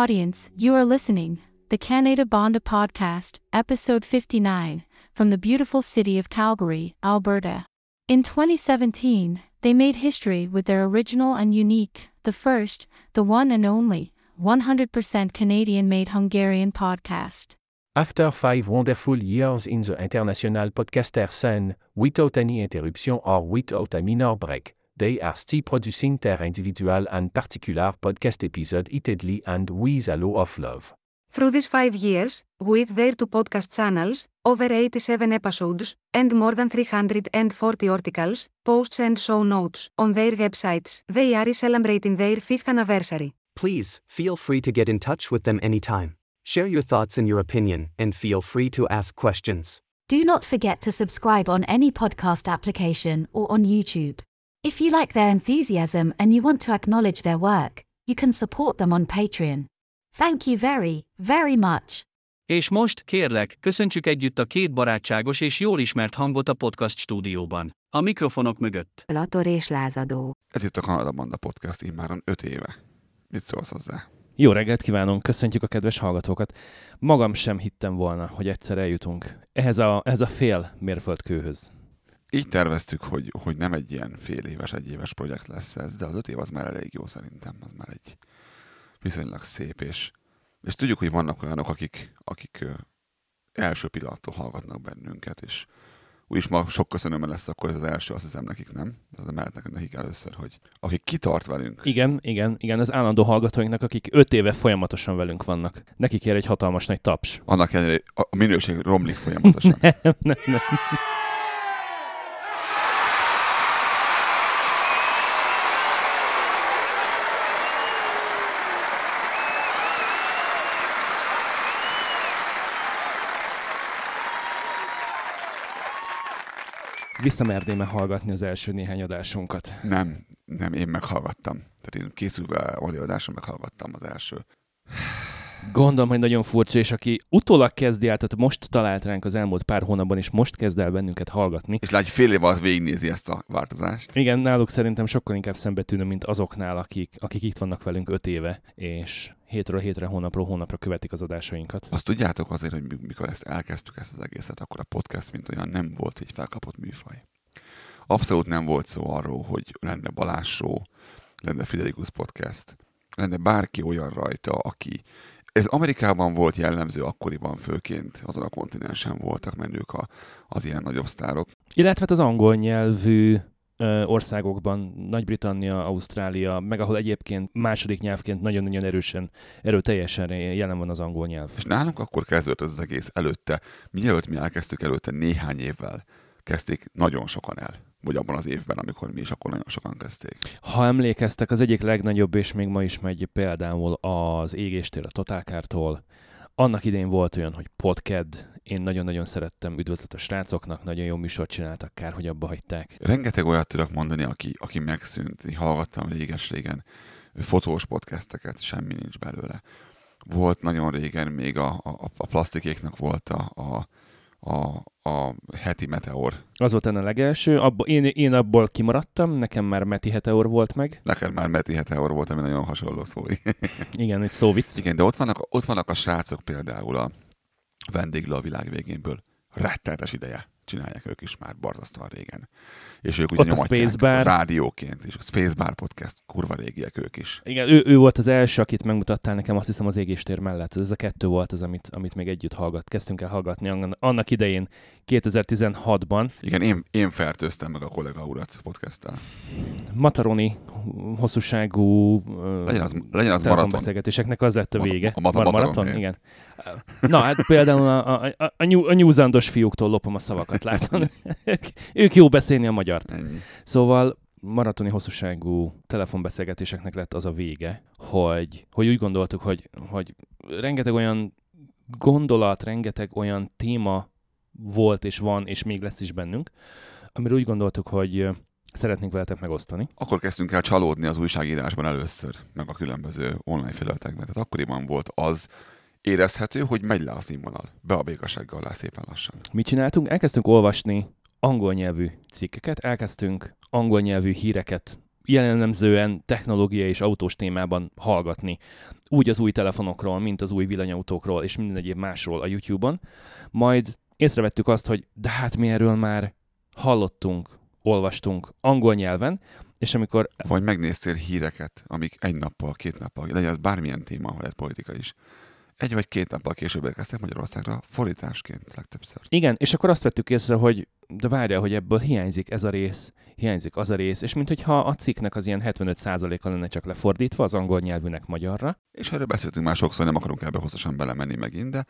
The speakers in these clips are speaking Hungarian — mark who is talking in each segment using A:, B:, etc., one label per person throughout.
A: audience, you are listening, the Canada Bonda Podcast, episode 59, from the beautiful city of Calgary, Alberta. In 2017, they made history with their original and unique, the first, the one and only, 100% Canadian made Hungarian podcast.
B: After five wonderful years in the international podcaster scene, without any interruption or without a minor break, they are still producing their individual and particular podcast episode repeatedly and with a lot of love.
C: Through these five years, with their two podcast channels, over 87 episodes, and more than 340 articles, posts and show notes on their websites, they are celebrating their fifth anniversary.
D: Please feel free to get in touch with them anytime. Share your thoughts and your opinion, and feel free to ask questions.
E: Do not forget to subscribe on any podcast application or on YouTube. If you like their enthusiasm and you want to acknowledge their work, you can support them on Patreon. Thank you very, very much.
F: És most, kérlek, köszöntsük együtt a két barátságos és jól ismert hangot a podcast stúdióban. A mikrofonok mögött.
G: Lator és lázadó.
H: Ez itt a Kanada Banda Podcast immáron 5 éve. Mit szólsz hozzá?
B: Jó reggelt kívánunk, köszöntjük a kedves hallgatókat. Magam sem hittem volna, hogy egyszer eljutunk ehhez a, ehhez a fél mérföldkőhöz.
H: Így terveztük, hogy, hogy nem egy ilyen fél éves, egy éves projekt lesz ez, de az öt év az már elég jó szerintem, az már egy viszonylag szép, és, és tudjuk, hogy vannak olyanok, akik, akik első pillanattól hallgatnak bennünket, és úgyis ma sok köszönöm lesz, akkor ez az első, azt hiszem nekik nem, de mehetnek nekik először, hogy akik kitart velünk.
B: Igen, igen, igen, az állandó hallgatóinknak, akik öt éve folyamatosan velünk vannak. Nekik ér egy hatalmas nagy taps.
H: Annak ellenére a a minőség romlik folyamatosan.
B: nem, nem, nem. Visszamerném-e hallgatni az első néhány adásunkat?
H: Nem, nem, én meghallgattam. Tehát én készülve audioadáson meghallgattam az első.
B: Gondolom, hogy nagyon furcsa, és aki utólag kezdi el, tehát most talált ránk az elmúlt pár hónapban, és most kezd el bennünket hallgatni.
H: És lágy, fél év alatt végignézi ezt a változást.
B: Igen, náluk szerintem sokkal inkább szembetűnő, mint azoknál, akik, akik itt vannak velünk öt éve, és hétről hétre, hónapról hónapra követik az adásainkat.
H: Azt tudjátok azért, hogy mi- mikor ezt elkezdtük ezt az egészet, akkor a podcast, mint olyan nem volt egy felkapott műfaj. Abszolút nem volt szó arról, hogy lenne Balázs Show, lenne Fidelikus Podcast, lenne bárki olyan rajta, aki... Ez Amerikában volt jellemző akkoriban főként, azon a kontinensen voltak menők a, az ilyen nagyobb sztárok.
B: Illetve hát az angol nyelvű országokban, Nagy-Britannia, Ausztrália, meg ahol egyébként második nyelvként nagyon-nagyon erősen, erőteljesen jelen van az angol nyelv.
H: És nálunk akkor kezdődött ez az egész előtte, mielőtt mi elkezdtük előtte néhány évvel, kezdték nagyon sokan el. Vagy abban az évben, amikor mi is akkor nagyon sokan kezdték.
B: Ha emlékeztek, az egyik legnagyobb, és még ma is megy például az égéstér a Totálkártól. Annak idején volt olyan, hogy Podcast, én nagyon-nagyon szerettem, üdvözlet a srácoknak, nagyon jó műsort csináltak, kár, hogy abba hagyták.
H: Rengeteg olyat tudok mondani, aki, aki megszűnt. Én hallgattam réges-régen fotós podcasteket, semmi nincs belőle. Volt nagyon régen még a, a, a plastikéknak volt a, a, a, a heti meteor.
B: Az volt a legelső, abba, én, én abból kimaradtam, nekem már Meti Heteor volt meg.
H: Neked már Meti Heteor volt, ami nagyon hasonló szó.
B: Igen, egy szóvic.
H: Igen, de ott vannak, ott vannak a srácok például a vendéglő a világ végénből. Rettenetes ideje csinálják ők is már borzasztóan régen. És ők ugye
B: Ott a
H: nyomatják
B: Spacebar.
H: rádióként, és a Spacebar podcast kurva régiek ők is.
B: Igen, ő, ő volt az első, akit megmutattál nekem, azt hiszem az égéstér mellett. Ez a kettő volt az, amit, amit még együtt hallgat, kezdtünk el hallgatni annak idején, 2016-ban.
H: Igen, én, én fertőztem meg a kollega urat podcasttel.
B: Mataroni hosszúságú
H: Legyen az, legyen az
B: telefonbeszélgetéseknek az lett a vége.
H: a mata-
B: Mar-
H: maraton,
B: maraton?
H: igen.
B: Na, hát például a, a, a, a, a nyúzandos fiúktól lopom a szavakat, látod? ők, ők jó beszélni a magyart.
H: Ennyi.
B: Szóval maratoni hosszúságú telefonbeszélgetéseknek lett az a vége, hogy, hogy úgy gondoltuk, hogy, hogy rengeteg olyan gondolat, rengeteg olyan téma volt és van, és még lesz is bennünk, amiről úgy gondoltuk, hogy szeretnénk veletek megosztani.
H: Akkor kezdtünk el csalódni az újságírásban először, meg a különböző online felületekben. Tehát akkoriban volt az érezhető, hogy megy le a színvonal. Be a békassággal alá szépen lassan.
B: Mit csináltunk? Elkezdtünk olvasni angol nyelvű cikkeket, elkezdtünk angol nyelvű híreket jellemzően technológia és autós témában hallgatni. Úgy az új telefonokról, mint az új villanyautókról és minden egyéb másról a YouTube-on. Majd észrevettük azt, hogy de hát mi erről már hallottunk, olvastunk angol nyelven, és amikor...
H: Vagy megnéztél híreket, amik egy nappal, két nappal, legyen az bármilyen téma, lehet politika is. Egy vagy két nappal később érkeztek Magyarországra fordításként legtöbbször.
B: Igen, és akkor azt vettük észre, hogy de várja, hogy ebből hiányzik ez a rész, hiányzik az a rész, és mintha a cikknek az ilyen 75%-a lenne csak lefordítva az angol nyelvűnek magyarra.
H: És erről beszéltünk már sokszor, nem akarunk ebbe hosszasan belemenni megint, de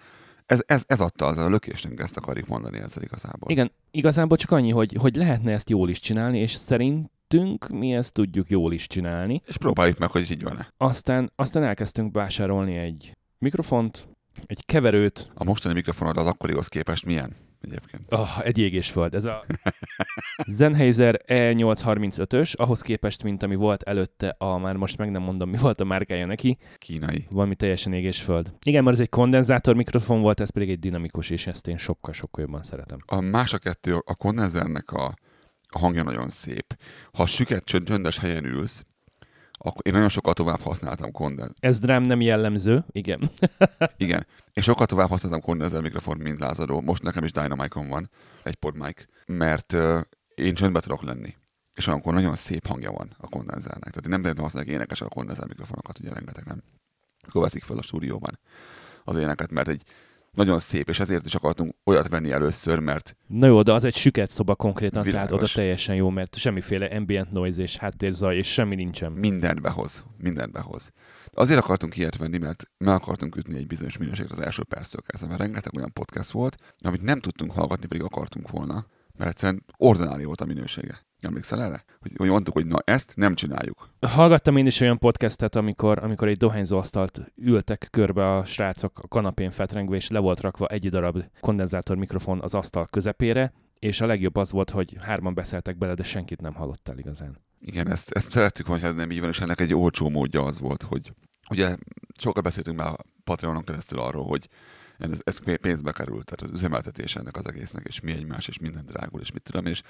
H: ez, ez, ez adta az a lökésünk, ezt akarjuk mondani ezzel igazából.
B: Igen, igazából csak annyi, hogy, hogy lehetne ezt jól is csinálni, és szerintünk mi ezt tudjuk jól is csinálni.
H: És próbáljuk meg, hogy így van-e.
B: Aztán, aztán elkezdtünk vásárolni egy mikrofont, egy keverőt.
H: A mostani mikrofonod az akkorihoz képest milyen? Egyébként.
B: Oh, egy ég és föld. Ez a Sennheiser E835-ös, ahhoz képest, mint ami volt előtte, a már most meg nem mondom, mi volt a márkája neki.
H: Kínai.
B: Valami teljesen ég és föld. Igen, mert ez egy kondenzátor mikrofon volt, ez pedig egy dinamikus, és ezt én sokkal-sokkal jobban szeretem.
H: A más a kettő, a kondenzernek a, a hangja nagyon szép. Ha süket, csöndes helyen ülsz, akkor én nagyon sokkal tovább használtam kondenz.
B: Ez rám nem jellemző, igen.
H: igen. Én sokkal tovább használtam kondenzer mikrofon, mint Lázadó. Most nekem is Dynamicon van, egy pod mic, mert uh, én csöndbe tudok lenni. És olyankor nagyon szép hangja van a kondenzernek. Tehát én nem tudom használni énekes a kondenzer mikrofonokat, ugye rengeteg nem. Akkor veszik fel a stúdióban az éneket, mert egy nagyon szép, és ezért is akartunk olyat venni először, mert...
B: Na jó, de az egy süket szoba konkrétan, világos. tehát oda teljesen jó, mert semmiféle ambient noise és háttérzaj, és semmi nincsen.
H: Mindent behoz, mindent behoz. Azért akartunk ilyet venni, mert meg akartunk ütni egy bizonyos minőségre az első perctől kezdve, mert rengeteg olyan podcast volt, amit nem tudtunk hallgatni, pedig akartunk volna, mert egyszerűen ordináli volt a minősége. Emlékszel erre? Hogy, hogy mondtuk, hogy na ezt nem csináljuk.
B: Hallgattam én is olyan podcastet, amikor, amikor egy dohányzó asztalt ültek körbe a srácok a kanapén fetrengve, és le volt rakva egy darab kondenzátor mikrofon az asztal közepére, és a legjobb az volt, hogy hárman beszéltek bele, de senkit nem hallottál igazán.
H: Igen, ezt, ezt szerettük, hogy ez nem így van, és ennek egy olcsó módja az volt, hogy ugye sokat beszéltünk már a Patreonon keresztül arról, hogy ez, ez pénzbe került, tehát az üzemeltetés ennek az egésznek, és mi egymás, és minden drágul, és mit tudom, és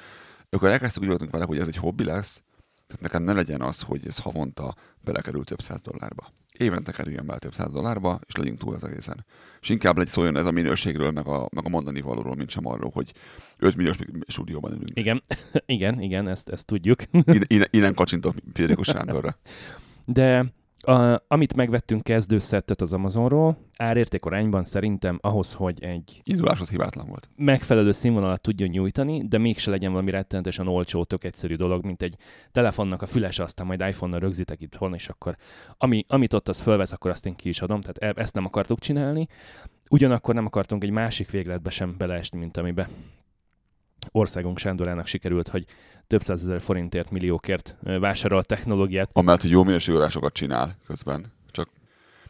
H: akkor elkezdtük úgy voltunk vele, hogy ez egy hobbi lesz, tehát nekem ne legyen az, hogy ez havonta belekerül több száz dollárba. Évente kerüljön be több száz dollárba, és legyünk túl az egészen. És inkább legy szóljon ez a minőségről, meg a, meg a mondani valóról, mint sem arról, hogy 5 milliós stúdióban ülünk.
B: Igen, igen, igen, ezt, ezt tudjuk.
H: innen, innen kacsintok Fiderikus Sándorra.
B: De a, amit megvettünk kezdőszettet az Amazonról, árértékorányban szerintem ahhoz, hogy egy
H: induláshoz hibátlan volt.
B: Megfelelő színvonalat tudjon nyújtani, de mégse legyen valami rettenetesen olcsó, tök egyszerű dolog, mint egy telefonnak a füles, aztán majd iPhone-nal rögzítek itt és akkor ami, amit ott az fölvesz, akkor azt én ki is adom. Tehát e, ezt nem akartuk csinálni. Ugyanakkor nem akartunk egy másik végletbe sem beleesni, mint amibe országunk Sándorának sikerült, hogy több százezer forintért, milliókért vásárol technológiát.
H: Amellett, hogy jó minőségű csinál közben. Csak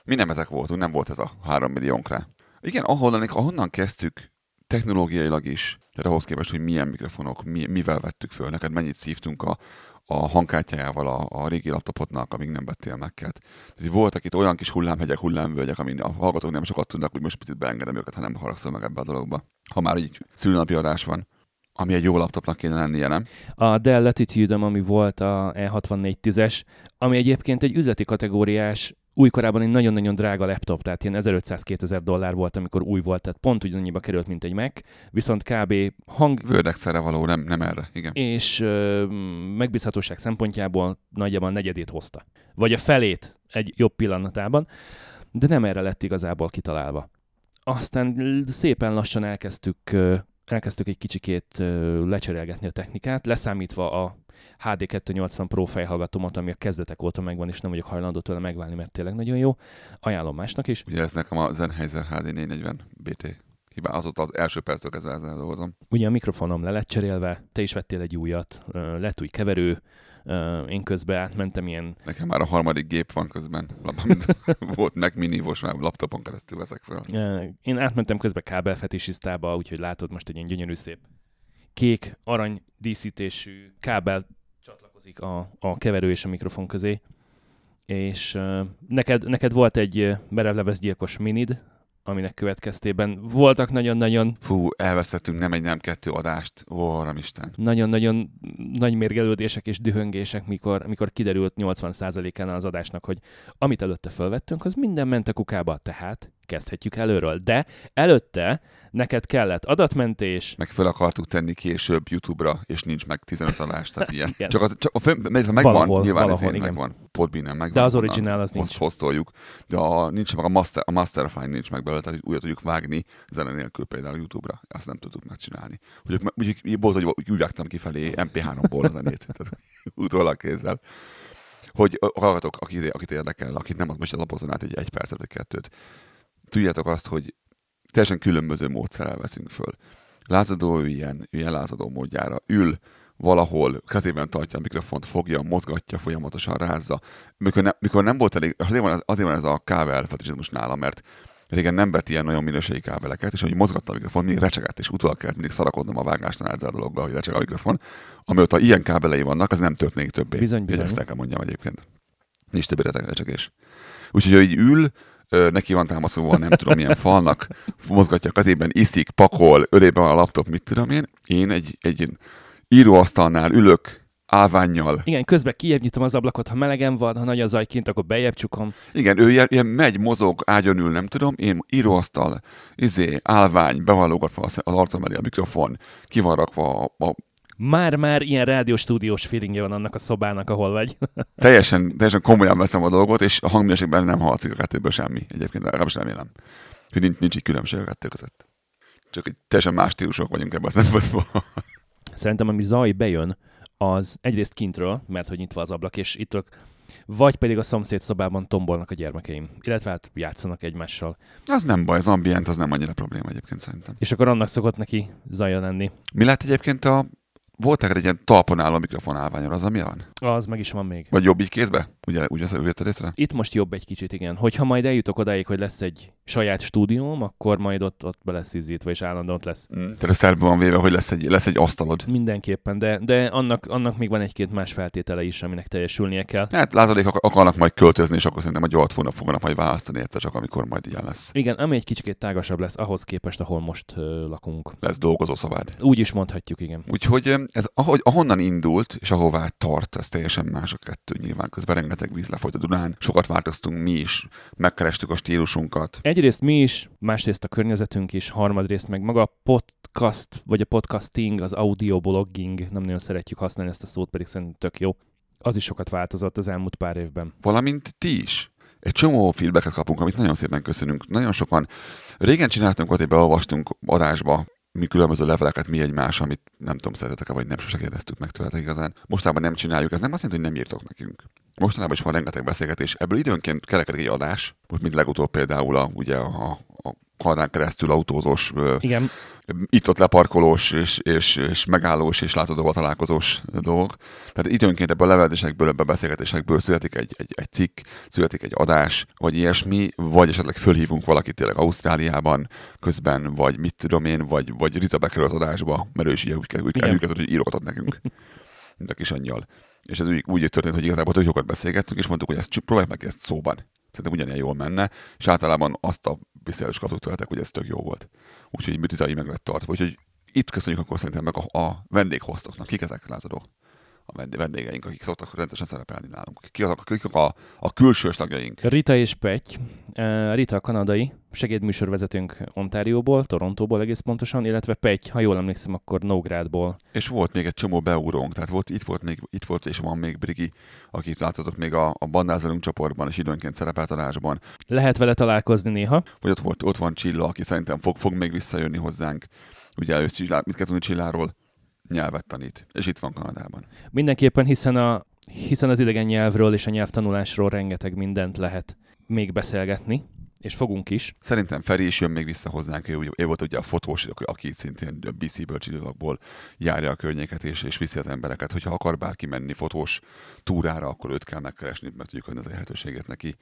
H: mi nem ezek voltunk, nem volt ez a három milliónk rá. Igen, ahonnan, ahonnan kezdtük technológiailag is, tehát ahhoz képest, hogy milyen mikrofonok, mi, mivel vettük föl, neked mennyit szívtunk a, a hangkártyájával a, a régi laptopodnak, amíg nem vettél meg Tehát voltak itt olyan kis hullámhegyek, hullámvölgyek, amin a hallgatók nem sokat tudnak, hogy most picit beengedem őket, ha nem haragszol meg ebbe a dologba. Ha már így szülnapi adás van ami egy jó laptopnak kéne lennie, nem?
B: A Dell latitude ami volt a E6410-es, ami egyébként egy üzleti kategóriás újkorában egy nagyon-nagyon drága laptop, tehát ilyen 1500-2000 dollár volt, amikor új volt, tehát pont ugyanannyiba került, mint egy Mac, viszont kb. hang...
H: Vördexere való, nem, nem erre, igen.
B: És ö, megbízhatóság szempontjából nagyjából negyedét hozta. Vagy a felét egy jobb pillanatában, de nem erre lett igazából kitalálva. Aztán szépen lassan elkezdtük elkezdtük egy kicsikét lecserélgetni a technikát, leszámítva a HD280 Pro fejhallgatómat, ami a kezdetek óta megvan, és nem vagyok hajlandó tőle megválni, mert tényleg nagyon jó. Ajánlom másnak is.
H: Ugye ez nekem a Sennheiser HD440 BT hibá, azóta az első perctől kezdve ezzel dolgozom.
B: Ugye a mikrofonom le lett cserélve, te is vettél egy újat, lett új keverő, én közben átmentem ilyen...
H: Nekem már a harmadik gép van közben. Volt Mac Mini, most már laptopon keresztül veszek fel.
B: Én átmentem közben kábelfetisisztába, úgyhogy látod most egy ilyen gyönyörű szép kék, arany díszítésű kábel csatlakozik a, a keverő és a mikrofon közé. És uh, neked, neked volt egy merevlevesz gyilkos minid, aminek következtében voltak nagyon-nagyon
H: Fú, elvesztettünk nem egy, nem kettő adást. Ó, Isten.
B: nagyon-nagyon nagy mérgelődések és dühöngések, mikor, mikor kiderült 80%-án az adásnak, hogy amit előtte felvettünk, az minden ment a kukába, tehát kezdhetjük előről. De előtte neked kellett adatmentés,
H: Meg fel akartuk tenni később YouTube-ra, és nincs meg 15 adás, tehát ilyen.
B: Igen.
H: Csak, az, csak a mert megvan,
B: Valahol,
H: nyilván
B: valahol,
H: ezért
B: igen.
H: megvan. Podbean-en megvan.
B: De az originál az nincs.
H: Hoz, hoztoljuk. De a, nincs meg a, master, a Masterfine nincs meg belőle, tehát hogy újra tudjuk vágni zene nélkül például YouTube-ra. Azt nem tudtuk megcsinálni. Úgyhogy, úgyhogy volt, hogy úgy vágtam kifelé MP3-ból a zenét. Tehát utólag kézzel. Hogy hallgatok, akit, akit érdekel, akit nem, az most lapozzon át egy, egy percet vagy kettőt. Tudjátok azt, hogy teljesen különböző módszerrel veszünk föl. Lázadó ilyen, ilyen lázadó módjára ül, valahol kezében tartja a mikrofont, fogja, mozgatja, folyamatosan rázza. Mikor, ne, mikor nem volt elég, azért van, ez- azért van ez a kábel fetishizmus nála, mert régen nem vett ilyen nagyon minőségi kábeleket, és hogy mozgatta a mikrofon, mindig recsegett, és utólag kellett mindig szarakodnom a vágásnál ezzel a dologgal, hogy recseg a mikrofon. Amióta ilyen kábelei vannak, az nem történik többé.
B: Bizony, bizony.
H: Ezt el kell mondjam egyébként. Nincs többé recsegés. Úgyhogy ő így ül, neki van támaszolva, nem tudom milyen falnak, mozgatja a kezében, iszik, pakol, ölében van a laptop, mit tudom én. Én egy, egy íróasztalnál ülök, állványjal.
B: Igen, közben kijebb nyitom az ablakot, ha melegen van, ha nagy a zaj kint, akkor bejebb csukom.
H: Igen, ő ilyen, ilyen megy, mozog, ágyon ül, nem tudom, én íróasztal, izé, állvány, bevallogatva az az arcom elé a mikrofon, ki van rakva a, a
B: Már-már ilyen rádióstúdiós feelingje van annak a szobának, ahol vagy.
H: teljesen, teljesen komolyan veszem a dolgot, és a hangminőségben nem hallatszik a kettőből semmi. Egyébként legalábbis remélem. Hogy nincs, nincs így különbség a kettő között. Csak egy teljesen más stílusok vagyunk ebben a szempontból.
B: Szerintem ami zaj bejön, az egyrészt kintről, mert hogy nyitva az ablak, és itt vagy pedig a szomszéd szobában tombolnak a gyermekeim, illetve hát játszanak egymással.
H: Az nem baj, az ambient az nem annyira probléma egyébként szerintem.
B: És akkor annak szokott neki zaja lenni.
H: Mi lett egyébként a... Volt egy ilyen talpon álló mikrofon állványon, az ami van?
B: Az meg is van még.
H: Vagy jobb így kézbe? Ugye, ugye ezt észre?
B: Itt most jobb egy kicsit, igen. Hogyha majd eljutok odáig, hogy lesz egy saját stúdióm, akkor majd ott, ott be lesz izzítva, és állandóan ott lesz.
H: Mm. Tehát ezt van véve, hogy lesz egy, lesz egy asztalod.
B: Mindenképpen, de, de annak, annak még van egy-két más feltétele is, aminek teljesülnie kell.
H: Hát lázadék ak- akarnak majd költözni, és akkor szerintem a gyalt fognak, fognak majd választani egyszer csak, amikor majd ilyen lesz.
B: Igen, ami egy kicsikét tágasabb lesz ahhoz képest, ahol most ö, lakunk.
H: Lesz dolgozó szabád.
B: Úgy is mondhatjuk, igen.
H: Úgyhogy ez ahogy, ahonnan indult, és ahová tart, ez teljesen más a kettő. Nyilván közben rengeteg víz lefolyt a Dunán, sokat változtunk mi is, megkerestük a stílusunkat.
B: Egyrészt mi is, másrészt a környezetünk is, harmadrészt meg maga a podcast, vagy a podcasting, az audio blogging, nem nagyon szeretjük használni ezt a szót, pedig szerintem tök jó. Az is sokat változott az elmúlt pár évben.
H: Valamint ti is. Egy csomó feedbacket kapunk, amit nagyon szépen köszönünk. Nagyon sokan. Régen csináltunk, hogy beolvastunk adásba mi különböző leveleket mi egymás, amit nem tudom, szeretetek-e, vagy nem sose kérdeztük meg tőletek igazán. Mostában nem csináljuk, ez nem azt jelenti, hogy nem írtok nekünk. Mostanában is van rengeteg beszélgetés, ebből időnként kerekedik egy adás, most mint legutóbb például a, ugye a, a Kanadán keresztül autózós,
B: Igen,
H: itt-ott leparkolós, és, és, és megállós, és látogatóval találkozós dolgok. Tehát időnként ebből a levelezésekből, ebből a beszélgetésekből születik egy, egy, egy cikk, születik egy adás, vagy ilyesmi, vagy esetleg fölhívunk valakit tényleg Ausztráliában közben, vagy mit tudom én, vagy, vagy Rita bekerül az adásba, mert ő is ugye úgy, úgy, úgy, hogy írogatott nekünk, mint a kis angyal. És ez úgy, úgy történt, hogy igazából tök sokat beszélgettünk, és mondtuk, hogy ezt próbálj meg ezt szóban. Szerintem ugyanilyen jól menne, és általában azt a visszajelzést kaptuk tőletek, hogy ez tök jó volt. Úgyhogy így meg lett tartva. Úgyhogy itt köszönjük akkor szerintem meg a, a vendéghoztoknak. Kik ezek, Lázadó? A vendé- vendégeink, akik szoktak rendesen szerepelni nálunk. Kik azok, kik a, a külsős tagjaink?
B: Rita és Petty. Eh, Rita a kanadai segédműsorvezetőnk Ontárióból, Torontóból egész pontosan, illetve Petty, ha jól emlékszem, akkor Nógrádból.
H: És volt még egy csomó beugrónk, tehát volt, itt volt még, itt volt és van még Brigi, akit látszatok még a, a bandázalunk csoportban, és időnként szerepelt adásban.
B: Lehet vele találkozni néha.
H: Vagy ott, volt, ott van Csilla, aki szerintem fog, fog még visszajönni hozzánk. Ugye ő Csillá, mit kell tudni Csilláról? Nyelvet tanít, és itt van Kanadában.
B: Mindenképpen, hiszen, a, hiszen az idegen nyelvről és a nyelvtanulásról rengeteg mindent lehet még beszélgetni, és fogunk is.
H: Szerintem Feri is jön még vissza hozzánk, ő, ő volt ugye a fotós, aki szintén a BC-ből, Csillagból járja a környéket, és, és viszi az embereket. Hogyha akar bárki menni fotós túrára, akkor őt kell megkeresni, meg tudjuk adni az lehetőséget neki.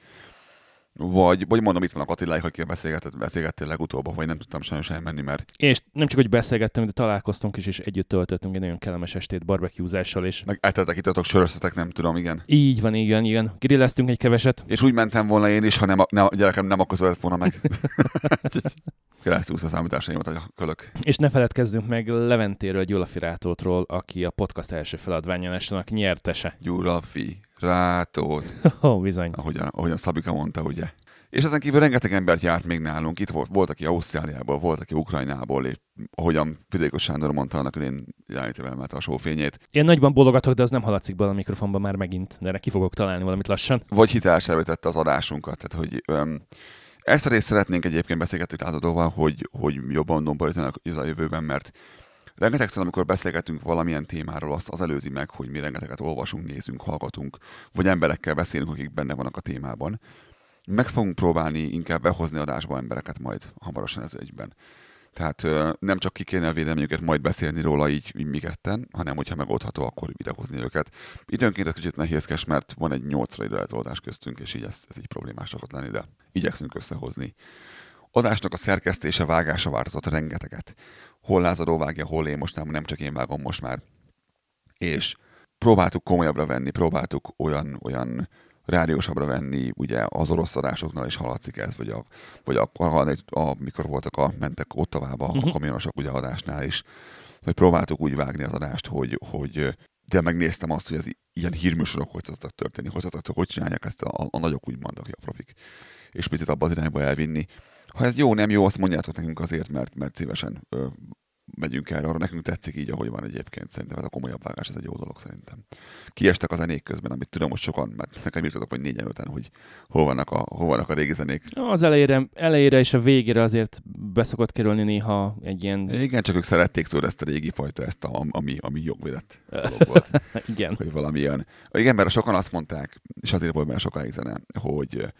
H: Vagy, vagy mondom, itt van a Katiláik, akikkel beszélgetett, beszélgettél legutóbb, vagy nem tudtam sajnos elmenni, mert
B: És nem csak, hogy beszélgettünk, de találkoztunk is, és együtt töltöttünk egy nagyon kellemes estét barbecuezással, és
H: meg etetek, itatok, söröztetek, nem tudom, igen.
B: így van, igen, igen. Grilleztünk egy keveset.
H: És úgy mentem volna én is, ha nem, nem, a gyerekem nem született volna meg. Keresztül a számításaimat a kölök.
B: És ne feledkezzünk meg Leventéről, Gyulafi Rátótról, aki a podcast első feladványolásának nyertese.
H: Gyulafi, Rátót,
B: oh, bizony.
H: ahogyan, ahogyan Szabika mondta, ugye. És ezen kívül rengeteg embert járt még nálunk. Itt volt, volt aki Ausztráliából, volt aki Ukrajnából, és ahogyan Fidékos Sándor mondta, annak én irányítóval emelte a sófényét.
B: Én nagyban bologatok, de az nem haladszik bele a mikrofonba már megint, de neki fogok találni valamit lassan.
H: Vagy hitelesebbre tette az adásunkat. Tehát, hogy öm, ezt a részt szeretnénk egyébként beszélgetni lázadóval, hogy, hogy jobban domborítanak a jövőben, mert rengetegszer, amikor beszélgetünk valamilyen témáról, azt az előzi meg, hogy mi rengeteget olvasunk, nézünk, hallgatunk, vagy emberekkel beszélünk, akik benne vannak a témában. Meg fogunk próbálni inkább behozni adásba embereket majd hamarosan ez egyben. Tehát nem csak ki kéne a véleményüket majd beszélni róla így, így mi ketten, hanem hogyha megoldható, akkor idehozni őket. Időnként ez kicsit nehézkes, mert van egy nyolcra időeltoldás köztünk, és így ez, ez így problémás szokott lenni, de igyekszünk összehozni. Adásnak a szerkesztése, vágása változott rengeteget. Hol lázadó vágja, hol én most nem, nem csak én vágom most már. És próbáltuk komolyabbra venni, próbáltuk olyan, olyan rádiósabbra venni, ugye az orosz adásoknál is hallatszik ez, vagy, a, vagy a, a, a, mikor voltak a, mentek Ottavába uh-huh. a kamionosok ugye adásnál is, hogy próbáltuk úgy vágni az adást, hogy, hogy de megnéztem azt, hogy az ilyen hírműsorok hogy szoktak történni, hogy szoktak, hogy csinálják ezt a, a nagyok úgymond, a profik, és picit abba az irányba elvinni. Ha ez jó, nem jó, azt mondjátok nekünk azért, mert, mert szívesen ö, megyünk erre, arra nekünk tetszik így, ahogy van egyébként. Szerintem ez a komolyabb vágás, ez egy jó dolog szerintem. Kiestek a zenék közben, amit tudom, hogy sokan, mert nekem írtatok, hogy négyen öten, hogy hol vannak a, hol vannak a régi zenék.
B: Az elejére, elejére és a végére azért beszokott kerülni néha egy ilyen...
H: Igen, csak ők szerették tőle ezt a régi fajta, ezt a, ami, ami jogvédett dolog volt.
B: Igen.
H: hogy valami ilyen. Igen, mert sokan azt mondták, és azért volt benne sokáig zene, hogy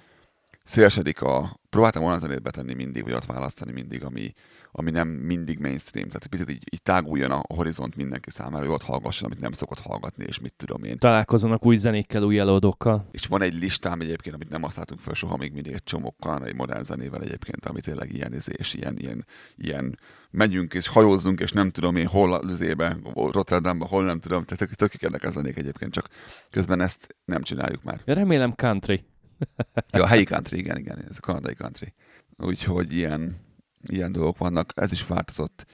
H: szélesedik a... Próbáltam olyan zenét betenni mindig, vagy ott választani mindig, ami, ami nem mindig mainstream. Tehát picit így, így táguljon a horizont mindenki számára, hogy ott hallgasson, amit nem szokott hallgatni, és mit tudom én.
B: Találkozzanak új zenékkel, új előadókkal.
H: És van egy listám egyébként, amit nem használtunk fel soha még mindig egy csomókkal, egy modern zenével egyébként, ami tényleg ilyen izé, és ilyen, ilyen, ilyen megyünk és hajózzunk, és nem tudom én hol az izébe, Rotterdamba, hol nem tudom, tehát tök, tök érdekes zenék egyébként, csak közben ezt nem csináljuk már.
B: Remélem country.
H: Ja, a helyi country, igen, igen, ez a kanadai country. Úgyhogy ilyen, ilyen dolgok vannak, ez is változott.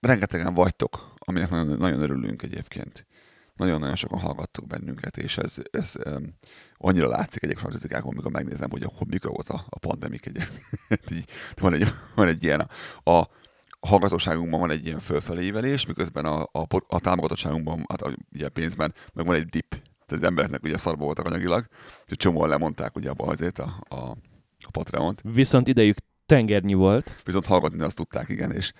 H: Rengetegen vagytok, aminek nagyon, nagyon örülünk egyébként. Nagyon-nagyon sokan hallgattok bennünket, és ez, ez um, annyira látszik egyik statisztikákon, amikor megnézem, hogy a, mikor volt a, a pandemik egyébként. Így, van, egy, van egy ilyen, a, a hallgatóságunkban van egy ilyen fölfelé ívelés, miközben a, a, a támogatottságunkban, hát a, ugye pénzben, meg van egy dip. Tehát az embereknek ugye szarba voltak anyagilag, és csomóan lemondták ugye abba azért a, a, a Patreont.
B: Viszont idejük tengernyi volt.
H: Viszont hallgatni azt tudták, igen, és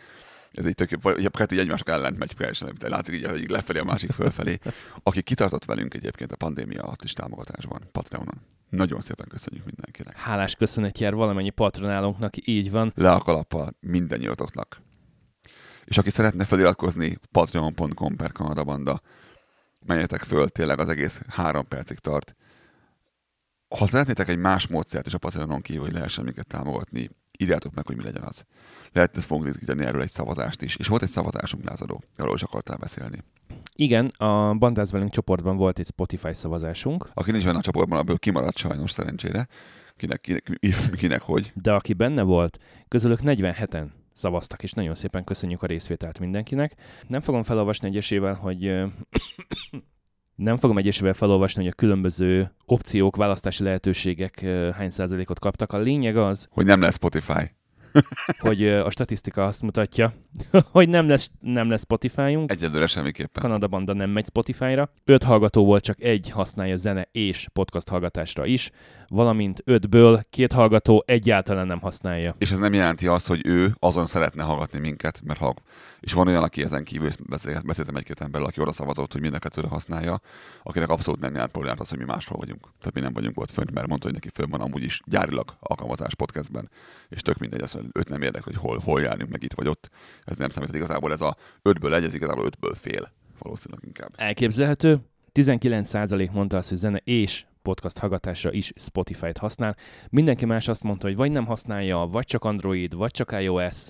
H: ez egy tök, a kettő így egymásnak ellent megy teljesen, de látszik így, hogy lefelé, a másik fölfelé. Aki kitartott velünk egyébként a pandémia alatt is támogatásban, Patreonon. Nagyon szépen köszönjük mindenkinek.
B: Hálás köszönet jár valamennyi patronálunknak, így van.
H: Le a kalappal minden nyilatoknak. És aki szeretne feliratkozni, patreon.com per Kanadabanda, menjetek föl, tényleg az egész három percig tart. Ha szeretnétek egy más módszert és a Patreonon kívül, hogy lehessen minket támogatni, írjátok meg, hogy mi legyen az. Lehet, ezt fogunk izgítani erről egy szavazást is. És volt egy szavazásunk, Lázadó, arról is akartál beszélni.
B: Igen, a Bandáz velünk csoportban volt egy Spotify szavazásunk,
H: Aki nincs benne a csoportban, abból kimaradt sajnos szerencsére. Kinek, kinek, kinek hogy.
B: de aki benne volt, közülük 47-en szavaztak, és nagyon szépen köszönjük a részvételt mindenkinek. Nem fogom felolvasni egyesével, hogy nem fogom egyesével felolvasni, hogy a különböző opciók, választási lehetőségek hány százalékot kaptak. A lényeg az,
H: Hogy nem lesz Spotify.
B: Hogy a statisztika azt mutatja, hogy nem lesz, nem lesz Spotify-unk.
H: Egyelőre semmiképpen.
B: Kanada Banda nem megy Spotify-ra. Öt hallgató volt, csak egy használja zene és podcast hallgatásra is, valamint ötből két hallgató egyáltalán nem használja.
H: És ez nem jelenti azt, hogy ő azon szeretne hallgatni minket, mert ha és van olyan, aki ezen kívül beszél- beszéltem egy-két emberrel, aki oda szavazott, hogy mind a kettőre használja, akinek abszolút nem jelent problémát az, hogy mi máshol vagyunk. Tehát mi nem vagyunk ott fönt, mert mondta, hogy neki föl van amúgy is gyárilag alkalmazás podcastben, és tök mindegy, az, hogy őt nem érdekel, hogy hol, hol járunk meg itt vagy ott. Ez nem számít, igazából ez a ötből egy, ez igazából ötből fél. Valószínűleg inkább.
B: Elképzelhető. 19% mondta azt, hogy zene és podcast hallgatásra is Spotify-t használ. Mindenki más azt mondta, hogy vagy nem használja, vagy csak Android, vagy csak iOS,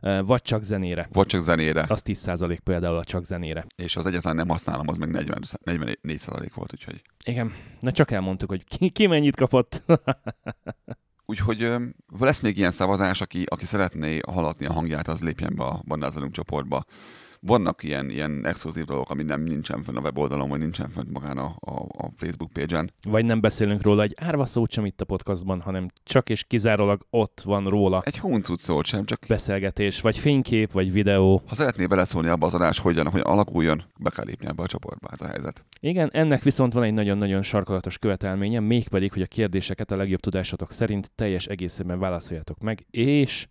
B: vagy csak zenére.
H: Vagy csak zenére.
B: Az 10% például a csak zenére.
H: És az egyetlen nem használom, az meg 40, 44% volt, úgyhogy...
B: Igen, na csak elmondtuk, hogy ki, ki mennyit kapott.
H: Úgyhogy ö, lesz még ilyen szavazás, aki, aki szeretné hallatni a hangját, az lépjen be a bandázolunk csoportba. Vannak ilyen, ilyen exkluzív dolgok, ami nem nincsen fönn a weboldalon, vagy nincsen fönn magán a, a, a Facebook page-en.
B: vagy nem beszélünk róla egy árva szót sem itt a podcastban, hanem csak és kizárólag ott van róla
H: Egy huncut szót sem, csak
B: beszélgetés, vagy fénykép, vagy videó.
H: ha szeretnél beleszólni abba az adás, hogyan, hogy alakuljon, be kell lépni ebbe a csoportba, ez a helyzet.
B: Igen, ennek viszont van egy nagyon-nagyon sarkalatos követelménye, mégpedig, hogy a kérdéseket a legjobb tudásatok szerint teljes egészében válaszoljátok meg, és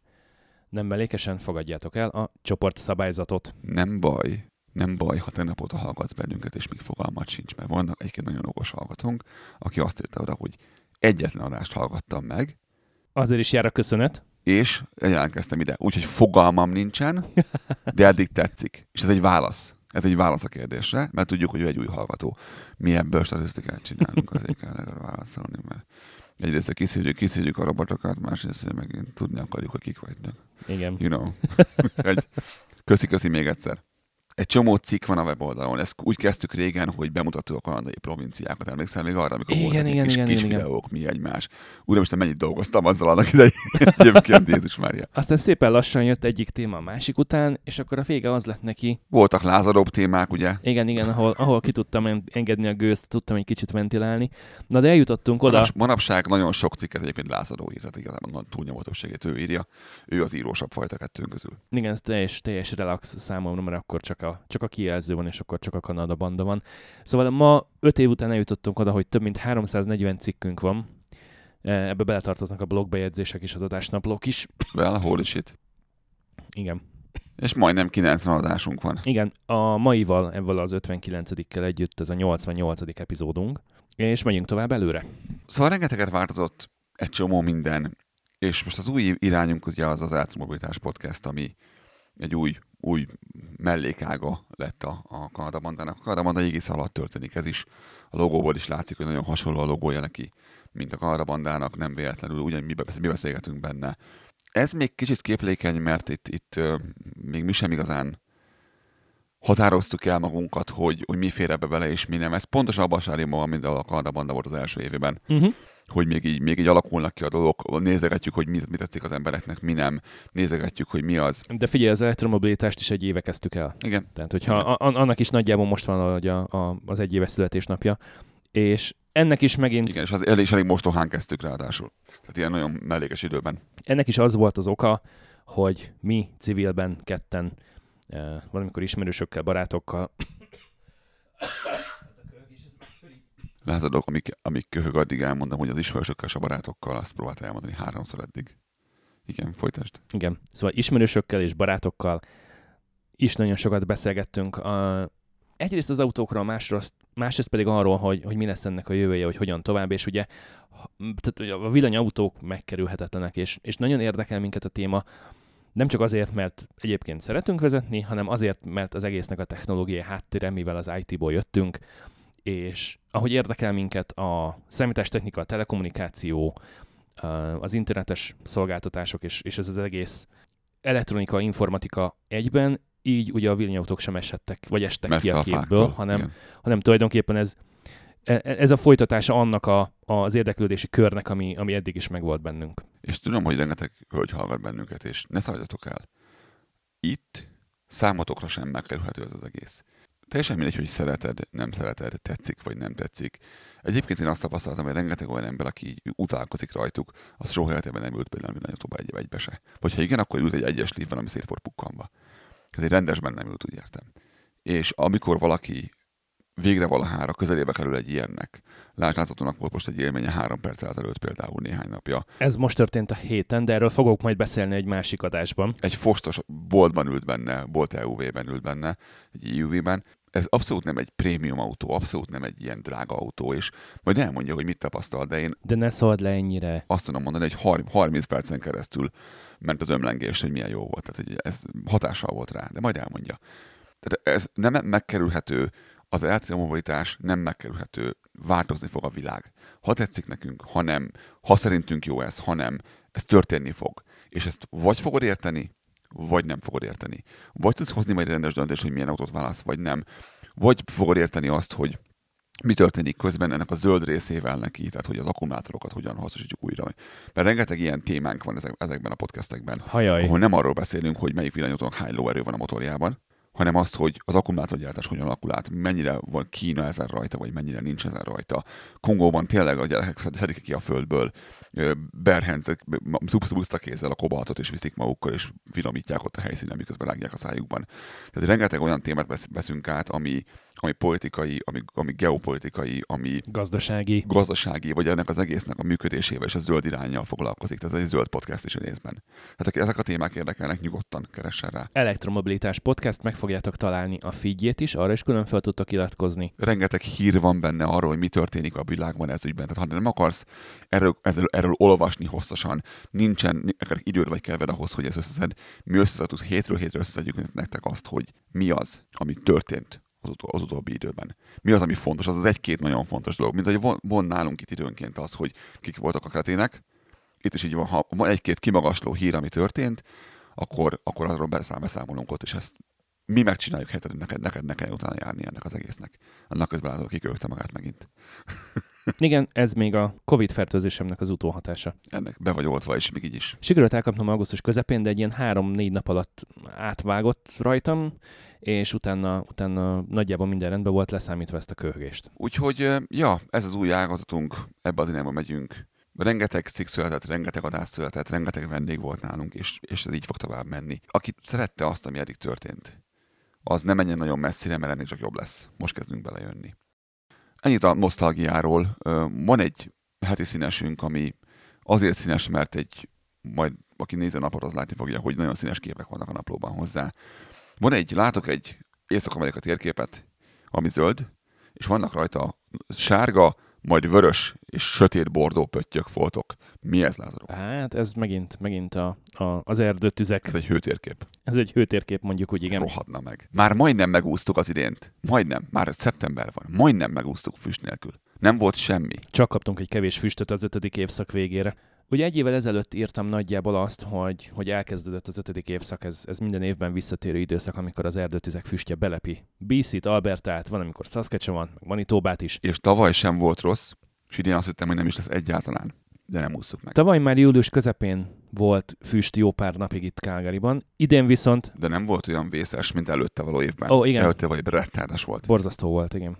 B: nem mellékesen fogadjátok el a csoport szabályzatot.
H: Nem baj, nem baj, ha te napóta hallgatsz bennünket, és még fogalmat sincs, mert vannak egyébként nagyon okos hallgatónk, aki azt írta oda, hogy egyetlen adást hallgattam meg,
B: Azért is jár a köszönet.
H: és jelentkeztem ide. Úgyhogy fogalmam nincsen, de eddig tetszik. És ez egy válasz. Ez egy válasz a kérdésre, mert tudjuk, hogy ő egy új hallgató. Mi ebből statisztikát csinálunk, azért kell erre válaszolni, mert egyrészt kiszűrjük, kiszűrjük a robotokat, másrészt megint tudni akarjuk, hogy kik vagynak.
B: Igen.
H: You know. egy, köszi, köszi még egyszer. Egy csomó cikk van a weboldalon. Ezt úgy kezdtük régen, hogy bemutattuk a kanadai provinciákat. Emlékszel még arra, amikor
B: Igen,
H: voltak
B: igen,
H: kis,
B: igen,
H: kis
B: igen, igen.
H: videók, mi egymás. Uramisten, mennyit dolgoztam azzal annak idején. Egyébként Jézus Mária.
B: Aztán szépen lassan jött egyik téma a másik után, és akkor a vége az lett neki,
H: Voltak lázadóbb témák, ugye?
B: igen, igen, ahol, ahol ki tudtam en- engedni a gőzt, tudtam egy kicsit ventilálni. Na de eljutottunk oda,
H: Manaps, manapság nagyon sok cikket egyébként lázadó ír, tehát igazából túlnyomó többségét ő írja. Ő az írósabb fajta kettőnk közül.
B: igen, ez teljes, teljes relax számomra, mert akkor csak a, csak a kijelző van, és akkor csak a Kanada banda van. Szóval ma öt év után eljutottunk oda, hogy több mint 340 cikkünk van. E, Ebbe beletartoznak a blogbejegyzések és az adásnaplók is.
H: Well, holy shit.
B: Igen.
H: És majdnem 90 adásunk van.
B: Igen, a maival, ebből az 59-kel együtt ez a 88. epizódunk, és megyünk tovább előre.
H: Szóval rengeteget változott, egy csomó minden, és most az új irányunk ugye az az Elektromobilitás Podcast, ami egy új, új mellékága lett a, a Kanada bandának. A Kanada banda égisze alatt történik ez is. A logóból is látszik, hogy nagyon hasonló a logója neki, mint a Kanada bandának, nem véletlenül, ugyan mi, mi beszélgetünk benne. Ez még kicsit képlékeny, mert itt, itt még mi sem igazán határoztuk el magunkat, hogy, hogy mi fér ebbe bele és mi nem. Ez pontosan abban a van, mint a Kanada banda volt az első évében
B: Uh-huh.
H: hogy még így, még így alakulnak ki a dolgok, nézegetjük, hogy mit, mit tetszik az embereknek, mi nem, nézegetjük, hogy mi az.
B: De figyelj, az elektromobilitást is egy éve kezdtük el.
H: Igen,
B: Tehát, hogyha a, a- annak is nagyjából most van ahogy a, a, az egy éves születésnapja, és ennek is megint,
H: igen, és az elég, és elég mostohán kezdtük ráadásul. Tehát ilyen nagyon mellékes időben.
B: ennek is az volt az oka, hogy mi civilben ketten, valamikor ismerősökkel, barátokkal,
H: Lázadok, amik, amik köhög addig elmondom, hogy az ismerősökkel és a barátokkal azt próbálta elmondani háromszor eddig. Igen, folytasd.
B: igen, szóval ismerősökkel és barátokkal is nagyon sokat beszélgettünk. A, egyrészt az autókról, másrészt, másrészt pedig arról, hogy, hogy mi lesz ennek a jövője, hogy hogyan tovább, és ugye tehát a villanyautók megkerülhetetlenek, és, és nagyon érdekel minket a téma, nem csak azért, mert egyébként szeretünk vezetni, hanem azért, mert az egésznek a technológiai háttere, mivel az IT-ból jöttünk, és ahogy érdekel minket a számítástechnika, a telekommunikáció, az internetes szolgáltatások, és, és ez az egész elektronika, informatika egyben, így ugye a villanyautók sem esettek, vagy estek ki
H: Messze
B: a
H: a
B: képből,
H: fáktól.
B: hanem,
H: Igen.
B: hanem tulajdonképpen ez, ez a folytatása annak a, az érdeklődési körnek, ami, ami eddig is megvolt bennünk.
H: És tudom, hogy rengeteg hölgy hallgat bennünket, és ne szaladjatok el. Itt számotokra sem megkerülhető ez az egész. Teljesen mindegy, hogy szereted, nem szereted, tetszik vagy nem tetszik. Egyébként én azt tapasztaltam, hogy rengeteg olyan ember, aki utálkozik rajtuk, az soha életében nem ült például villanyautóba egy egybe se. Vagy ha igen, akkor ült egy egyes lívben, ami szét volt pukkanva. Ez egy rendesben nem ült, úgy értem. És amikor valaki végre valahára közelébe kerül egy ilyennek, láthatónak volt most egy élménye három perc ezelőtt például néhány napja,
B: Ez most történt a héten, de erről fogok majd beszélni egy másik adásban.
H: egy fostos boltban ült benne, bolt EUV-ben ült benne, egy EUV-ben. Ez abszolút nem egy prémium autó, abszolút nem egy ilyen drága autó, és majd elmondja, hogy mit tapasztal, de én
B: De ne szald le ennyire.
H: azt tudom mondani, hogy har- 30 percen keresztül ment az ömlengés, hogy milyen jó volt. Tehát hogy ez hatással volt rá, de majd elmondja. Tehát ez nem megkerülhető az elektromobilitás nem megkerülhető, változni fog a világ. Ha tetszik nekünk, ha nem, ha szerintünk jó ez, ha nem, ez történni fog. És ezt vagy fogod érteni, vagy nem fogod érteni. Vagy tudsz hozni majd egy rendes döntést, hogy milyen autót válasz, vagy nem. Vagy fogod érteni azt, hogy mi történik közben ennek a zöld részével neki, tehát hogy az akkumulátorokat hogyan hasznosítjuk újra. Mert rengeteg ilyen témánk van ezek, ezekben a podcastekben,
B: Hajaj.
H: ahol nem arról beszélünk, hogy melyik villanyautónak hány lóerő van a motorjában, hanem azt, hogy az akkumulátorgyártás hogyan alakul át, mennyire van Kína ezen rajta, vagy mennyire nincs ezen rajta. Kongóban tényleg a gyerekek szedik ki a földből, berhenzek, szubszubuzta kézzel a kobaltot, és viszik magukkal, és finomítják ott a helyszínen, miközben rágják a szájukban. Tehát rengeteg olyan témát veszünk át, ami, ami politikai, ami, ami geopolitikai, ami
B: Gazdasági.
H: gazdasági, vagy ennek az egésznek a működésével és a zöld irányjal foglalkozik. Tehát ez egy zöld podcast is a részben. Tehát ezek a témák érdekelnek, nyugodtan keressen rá.
B: Elektromobilitás podcast, meg fogjátok találni a feedjét is, arra is külön fel tudtok iratkozni.
H: Rengeteg hír van benne arról, hogy mi történik a világban ez ügyben. Tehát ha nem akarsz erről, erről, erről olvasni hosszasan, nincsen akár időd vagy kedved ahhoz, hogy ezt összeszed, mi összeszedjük hétről hétre összeszedjük nektek azt, hogy mi az, ami történt az, utol, az utóbbi időben. Mi az, ami fontos? Az az egy-két nagyon fontos dolog. Mint hogy von, von nálunk itt időnként az, hogy kik voltak a kretének. Itt is így van, ha van egy-két kimagasló hír, ami történt, akkor, akkor arról beszám, beszámolunk ott, és ezt mi megcsináljuk helyetted, neked, neked, neked utána járni ennek az egésznek. Annak közben látod, kikölökte magát megint.
B: Igen, ez még a Covid fertőzésemnek az utóhatása.
H: Ennek be vagy oltva, és még így is.
B: Sikerült elkapnom augusztus közepén, de egy ilyen három-négy nap alatt átvágott rajtam, és utána, utána nagyjából minden rendben volt, leszámítva ezt a köhögést.
H: Úgyhogy, ja, ez az új ágazatunk, ebbe az irányba megyünk. Rengeteg cikk született, rengeteg adás született, rengeteg vendég volt nálunk, és, és ez így fog tovább menni. Aki szerette azt, ami eddig történt, az nem menjen nagyon messzire, mert ennél csak jobb lesz. Most kezdünk belejönni. Ennyit a nosztalgiáról. Van egy heti színesünk, ami azért színes, mert egy, majd aki nézi a napot, az látni fogja, hogy nagyon színes képek vannak a naplóban hozzá. Van egy, látok egy észak térképet, ami zöld, és vannak rajta sárga, majd vörös és sötét bordó pöttyök foltok. Mi ez, Lázaro?
B: Hát ez megint, megint a, a, az erdőtüzek.
H: Ez egy hőtérkép.
B: Ez egy hőtérkép, mondjuk úgy, igen.
H: Rohadna meg. Már majdnem megúsztuk az idént. Majdnem. Már szeptember van. Majdnem megúsztuk füst nélkül. Nem volt semmi.
B: Csak kaptunk egy kevés füstöt az ötödik évszak végére. Ugye egy évvel ezelőtt írtam nagyjából azt, hogy, hogy elkezdődött az ötödik évszak, ez, ez minden évben visszatérő időszak, amikor az erdőtüzek füstje belepi. BC-t, Albertát, van, amikor Saskatchewan, meg Manitobát is.
H: És tavaly sem volt rossz, és idén azt hittem, hogy nem is lesz egyáltalán. De nem ússzuk meg.
B: Tavaly már július közepén volt füst jó pár napig itt Calgaryban. Idén viszont...
H: De nem volt olyan vészes, mint előtte való évben.
B: Ó, igen.
H: Előtte vagy rettenetes volt.
B: Borzasztó volt, igen.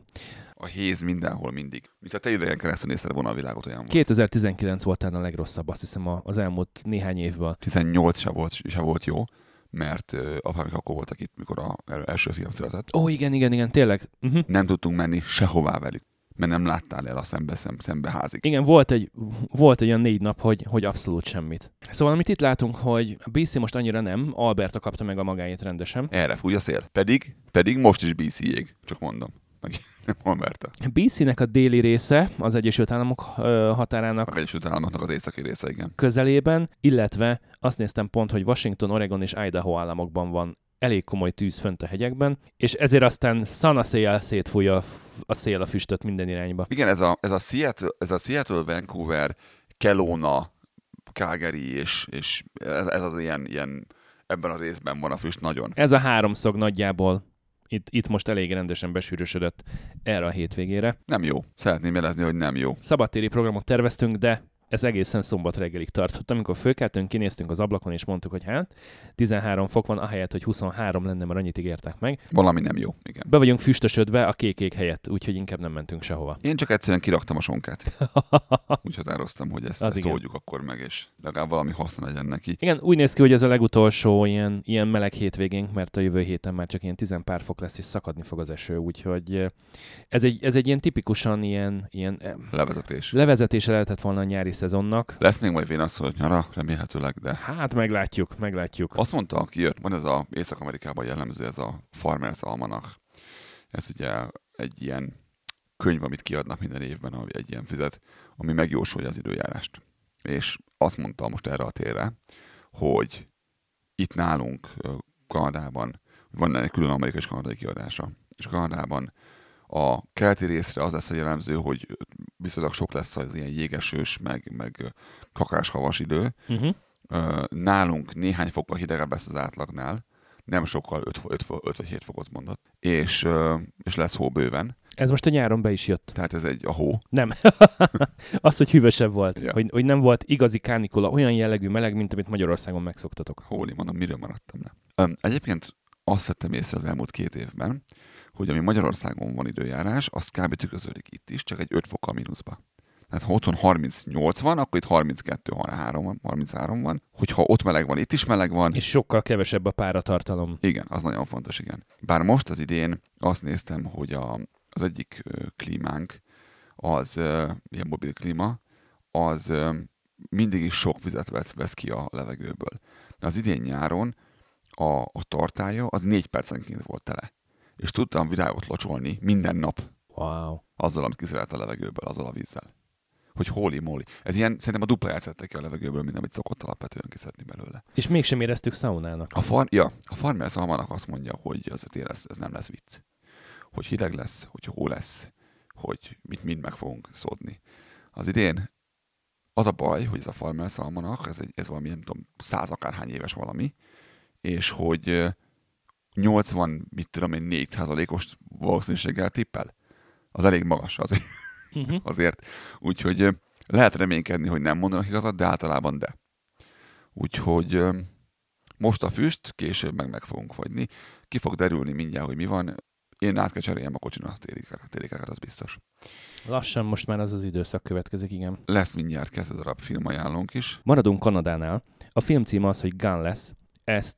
H: A héz mindenhol mindig. Mint a te idegen keresztül nézted volna a világot olyan volt.
B: 2019 volt talán a legrosszabb, azt hiszem az elmúlt néhány évből.
H: 18 se volt, se volt jó, mert uh, apámik akkor voltak itt, mikor a első fiam született.
B: Ó, igen, igen, igen, tényleg. Uh-huh.
H: Nem tudtunk menni sehová velük mert nem láttál el a szembe, szembe, szembe házig.
B: Igen, volt egy, volt egy olyan négy nap, hogy, hogy abszolút semmit. Szóval amit itt látunk, hogy a BC most annyira nem, Alberta kapta meg a magáét rendesen.
H: Erre fúj a szél. Pedig, pedig most is BC ég, csak mondom. Meg nem Alberta.
B: BC-nek a déli része az Egyesült Államok határának.
H: Az Egyesült Államoknak az északi része, igen.
B: Közelében, illetve azt néztem pont, hogy Washington, Oregon és Idaho államokban van elég komoly tűz fönt a hegyekben, és ezért aztán szana szél szétfújja a, a szél a füstöt minden irányba.
H: Igen, ez a, ez a, Seattle, ez a Seattle, Vancouver, Kelowna, Calgary, és, és ez, ez az ilyen, ilyen, ebben a részben van a füst nagyon.
B: Ez a háromszög nagyjából itt, itt most elég rendesen besűrösödött erre a hétvégére.
H: Nem jó. Szeretném jelezni, hogy nem jó.
B: Szabadtéri programot terveztünk, de ez egészen szombat reggelig tartott. Amikor fölkeltünk, kinéztünk az ablakon, és mondtuk, hogy hát 13 fok van, ahelyett, hogy 23 lenne, mert annyit ígértek meg.
H: Valami nem jó, igen.
B: Be vagyunk füstösödve a kékék helyett, úgyhogy inkább nem mentünk sehova.
H: Én csak egyszerűen kiraktam a sonkát. Úgy határoztam, hogy ezt, ezt oldjuk akkor meg, és legalább valami haszna legyen neki.
B: Igen, úgy néz ki, hogy ez a legutolsó ilyen, ilyen meleg hétvégénk, mert a jövő héten már csak ilyen 10 pár fok lesz, és szakadni fog az eső, úgyhogy ez egy, ez egy ilyen tipikusan ilyen, ilyen
H: levezetés.
B: Levezetése lehetett volna a nyári szezonnak.
H: Lesz még majd vénasszony nyara, remélhetőleg, de...
B: Hát meglátjuk, meglátjuk.
H: Azt mondta, aki jött, van ez a Észak-Amerikában jellemző, ez a Farmers Almanach. Ez ugye egy ilyen könyv, amit kiadnak minden évben, ami egy ilyen füzet, ami megjósolja az időjárást. És azt mondta most erre a térre, hogy itt nálunk Kanadában van egy külön amerikai és kanadai kiadása. És Kanadában A keleti részre az lesz a jellemző, hogy viszonylag sok lesz az ilyen jégesős, meg, meg kakás-havas idő.
B: Uh-huh.
H: Nálunk néhány fokkal hidegebb lesz az átlagnál, nem sokkal 5, 5, 5 vagy 7 fokot mondott, és, és lesz hó bőven.
B: Ez most a nyáron be is jött.
H: Tehát ez egy a hó.
B: Nem. az, hogy hűvösebb volt.
H: Ja.
B: Hogy, hogy nem volt igazi kánikula, olyan jellegű meleg, mint amit Magyarországon megszoktatok.
H: Hóli, mondom, miről maradtam le. Öm, egyébként azt vettem észre az elmúlt két évben, hogy ami Magyarországon van időjárás, az kb. tükröződik itt is, csak egy 5 fokkal mínuszba. Tehát ha otthon 38 van, akkor itt 32, 33 van, 33 van. Hogyha ott meleg van, itt is meleg van.
B: És sokkal kevesebb a páratartalom.
H: Igen, az nagyon fontos, igen. Bár most az idén azt néztem, hogy a, az egyik klímánk, az ilyen mobil klíma, az mindig is sok vizet vesz, vesz ki a levegőből. De az idén nyáron a, a tartálya az négy percenként volt tele. És tudtam virágot locsolni minden nap
B: Wow.
H: azzal, amit kiszerelt a levegőből, azzal a vízzel. Hogy holy moly. Ez ilyen, szerintem a dupláját szedte ki a levegőből, mint amit szokott alapvetően kiszedni belőle.
B: És mégsem éreztük szaunának.
H: A, far, ja, a farmer szalmának azt mondja, hogy az ez, ez nem lesz vicc. Hogy hideg lesz, hogy hó lesz, hogy mit mind meg fogunk szódni. Az idén az a baj, hogy ez a farmer szalmanak, ez, egy, ez valami, nem tudom, száz akárhány éves valami, és hogy 80, mit tudom én, 4 os valószínűséggel tippel. Az elég magas azért.
B: Uh-huh.
H: azért. Úgyhogy lehet reménykedni, hogy nem mondanak igazat, de általában de. Úgyhogy most a füst, később meg meg fogunk fagyni. Ki fog derülni mindjárt, hogy mi van. Én át kell cseréljem a kocsinak télikákat, télikákat, az biztos.
B: Lassan most már az az időszak következik, igen.
H: Lesz mindjárt kettő darab filmajánlónk is.
B: Maradunk Kanadánál. A film címe az, hogy Gun lesz. Ezt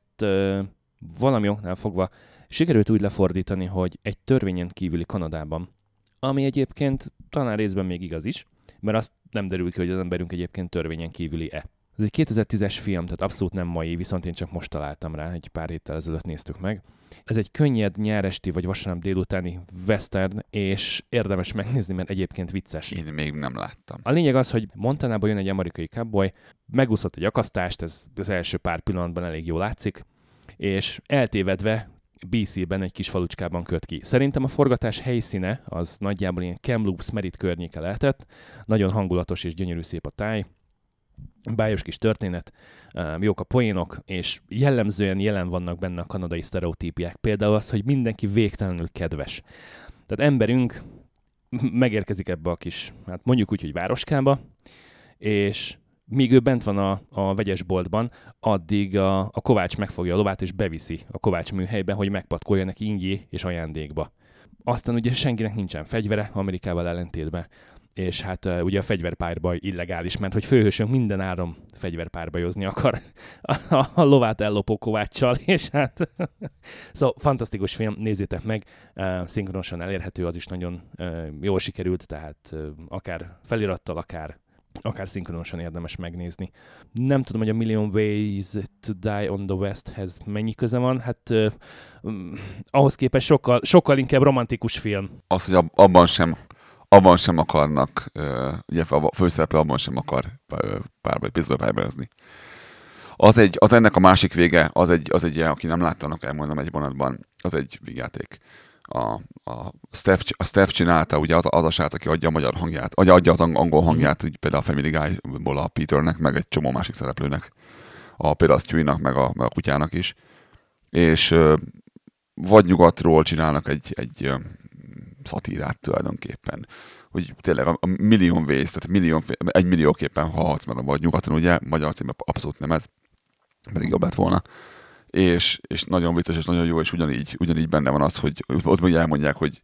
B: valami oknál fogva sikerült úgy lefordítani, hogy egy törvényen kívüli Kanadában, ami egyébként talán részben még igaz is, mert azt nem derül ki, hogy az emberünk egyébként törvényen kívüli-e. Ez egy 2010-es film, tehát abszolút nem mai, viszont én csak most találtam rá, egy pár héttel ezelőtt néztük meg. Ez egy könnyed nyáresti vagy vasárnap délutáni western, és érdemes megnézni, mert egyébként vicces.
H: Én még nem láttam.
B: A lényeg az, hogy Montanába jön egy amerikai cowboy, megúszott egy akasztást, ez az első pár pillanatban elég jól látszik, és eltévedve BC-ben egy kis falucskában köt ki. Szerintem a forgatás helyszíne az nagyjából ilyen Kamloops Merit környéke lehetett, nagyon hangulatos és gyönyörű szép a táj, bájos kis történet, jók a poénok, és jellemzően jelen vannak benne a kanadai sztereotípiák. Például az, hogy mindenki végtelenül kedves. Tehát emberünk megérkezik ebbe a kis, hát mondjuk úgy, hogy városkába, és míg ő bent van a, a vegyesboltban, addig a, a kovács megfogja a lovát, és beviszi a kovács műhelybe, hogy megpatkolja neki ingyé és ajándékba. Aztán ugye senkinek nincsen fegyvere, Amerikával ellentétben, és hát ugye a fegyverpárbaj illegális, mert hogy főhősünk minden áron fegyverpárbajozni akar a, a, a lovát ellopó kováccsal, és hát szóval fantasztikus film, nézzétek meg, szinkronosan elérhető, az is nagyon jól sikerült, tehát akár felirattal, akár akár szinkronosan érdemes megnézni. Nem tudom, hogy a Million Ways to Die on the Westhez mennyi köze van, hát uh, ahhoz képest sokkal, sokkal inkább romantikus film.
H: Az, hogy ab- abban sem, abban sem akarnak, uh, ugye a főszereplő abban sem akar ö, párbaj, pisztolypárbájozni. Az, egy, az ennek a másik vége, az egy, az egy aki nem látta, annak elmondom egy vonatban, az egy vigyáték. A, a, Steph, a Steph csinálta, ugye az, az a srác, aki adja a magyar hangját, vagy adja az ang- angol hangját, úgy például a Family Guy-ból a Peternek, meg egy csomó másik szereplőnek, a például a Stewie-nak, meg a, meg a kutyának is. És vagy nyugatról csinálnak egy, egy szatírát tulajdonképpen. Hogy tényleg a, a million ways, tehát million, egy millióképpen halhatsz meg a vagy nyugaton, ugye, magyar címben abszolút nem ez, pedig jobb lett volna. És, és nagyon vicces, és nagyon jó, és ugyanígy, ugyanígy benne van az, hogy ott még elmondják, hogy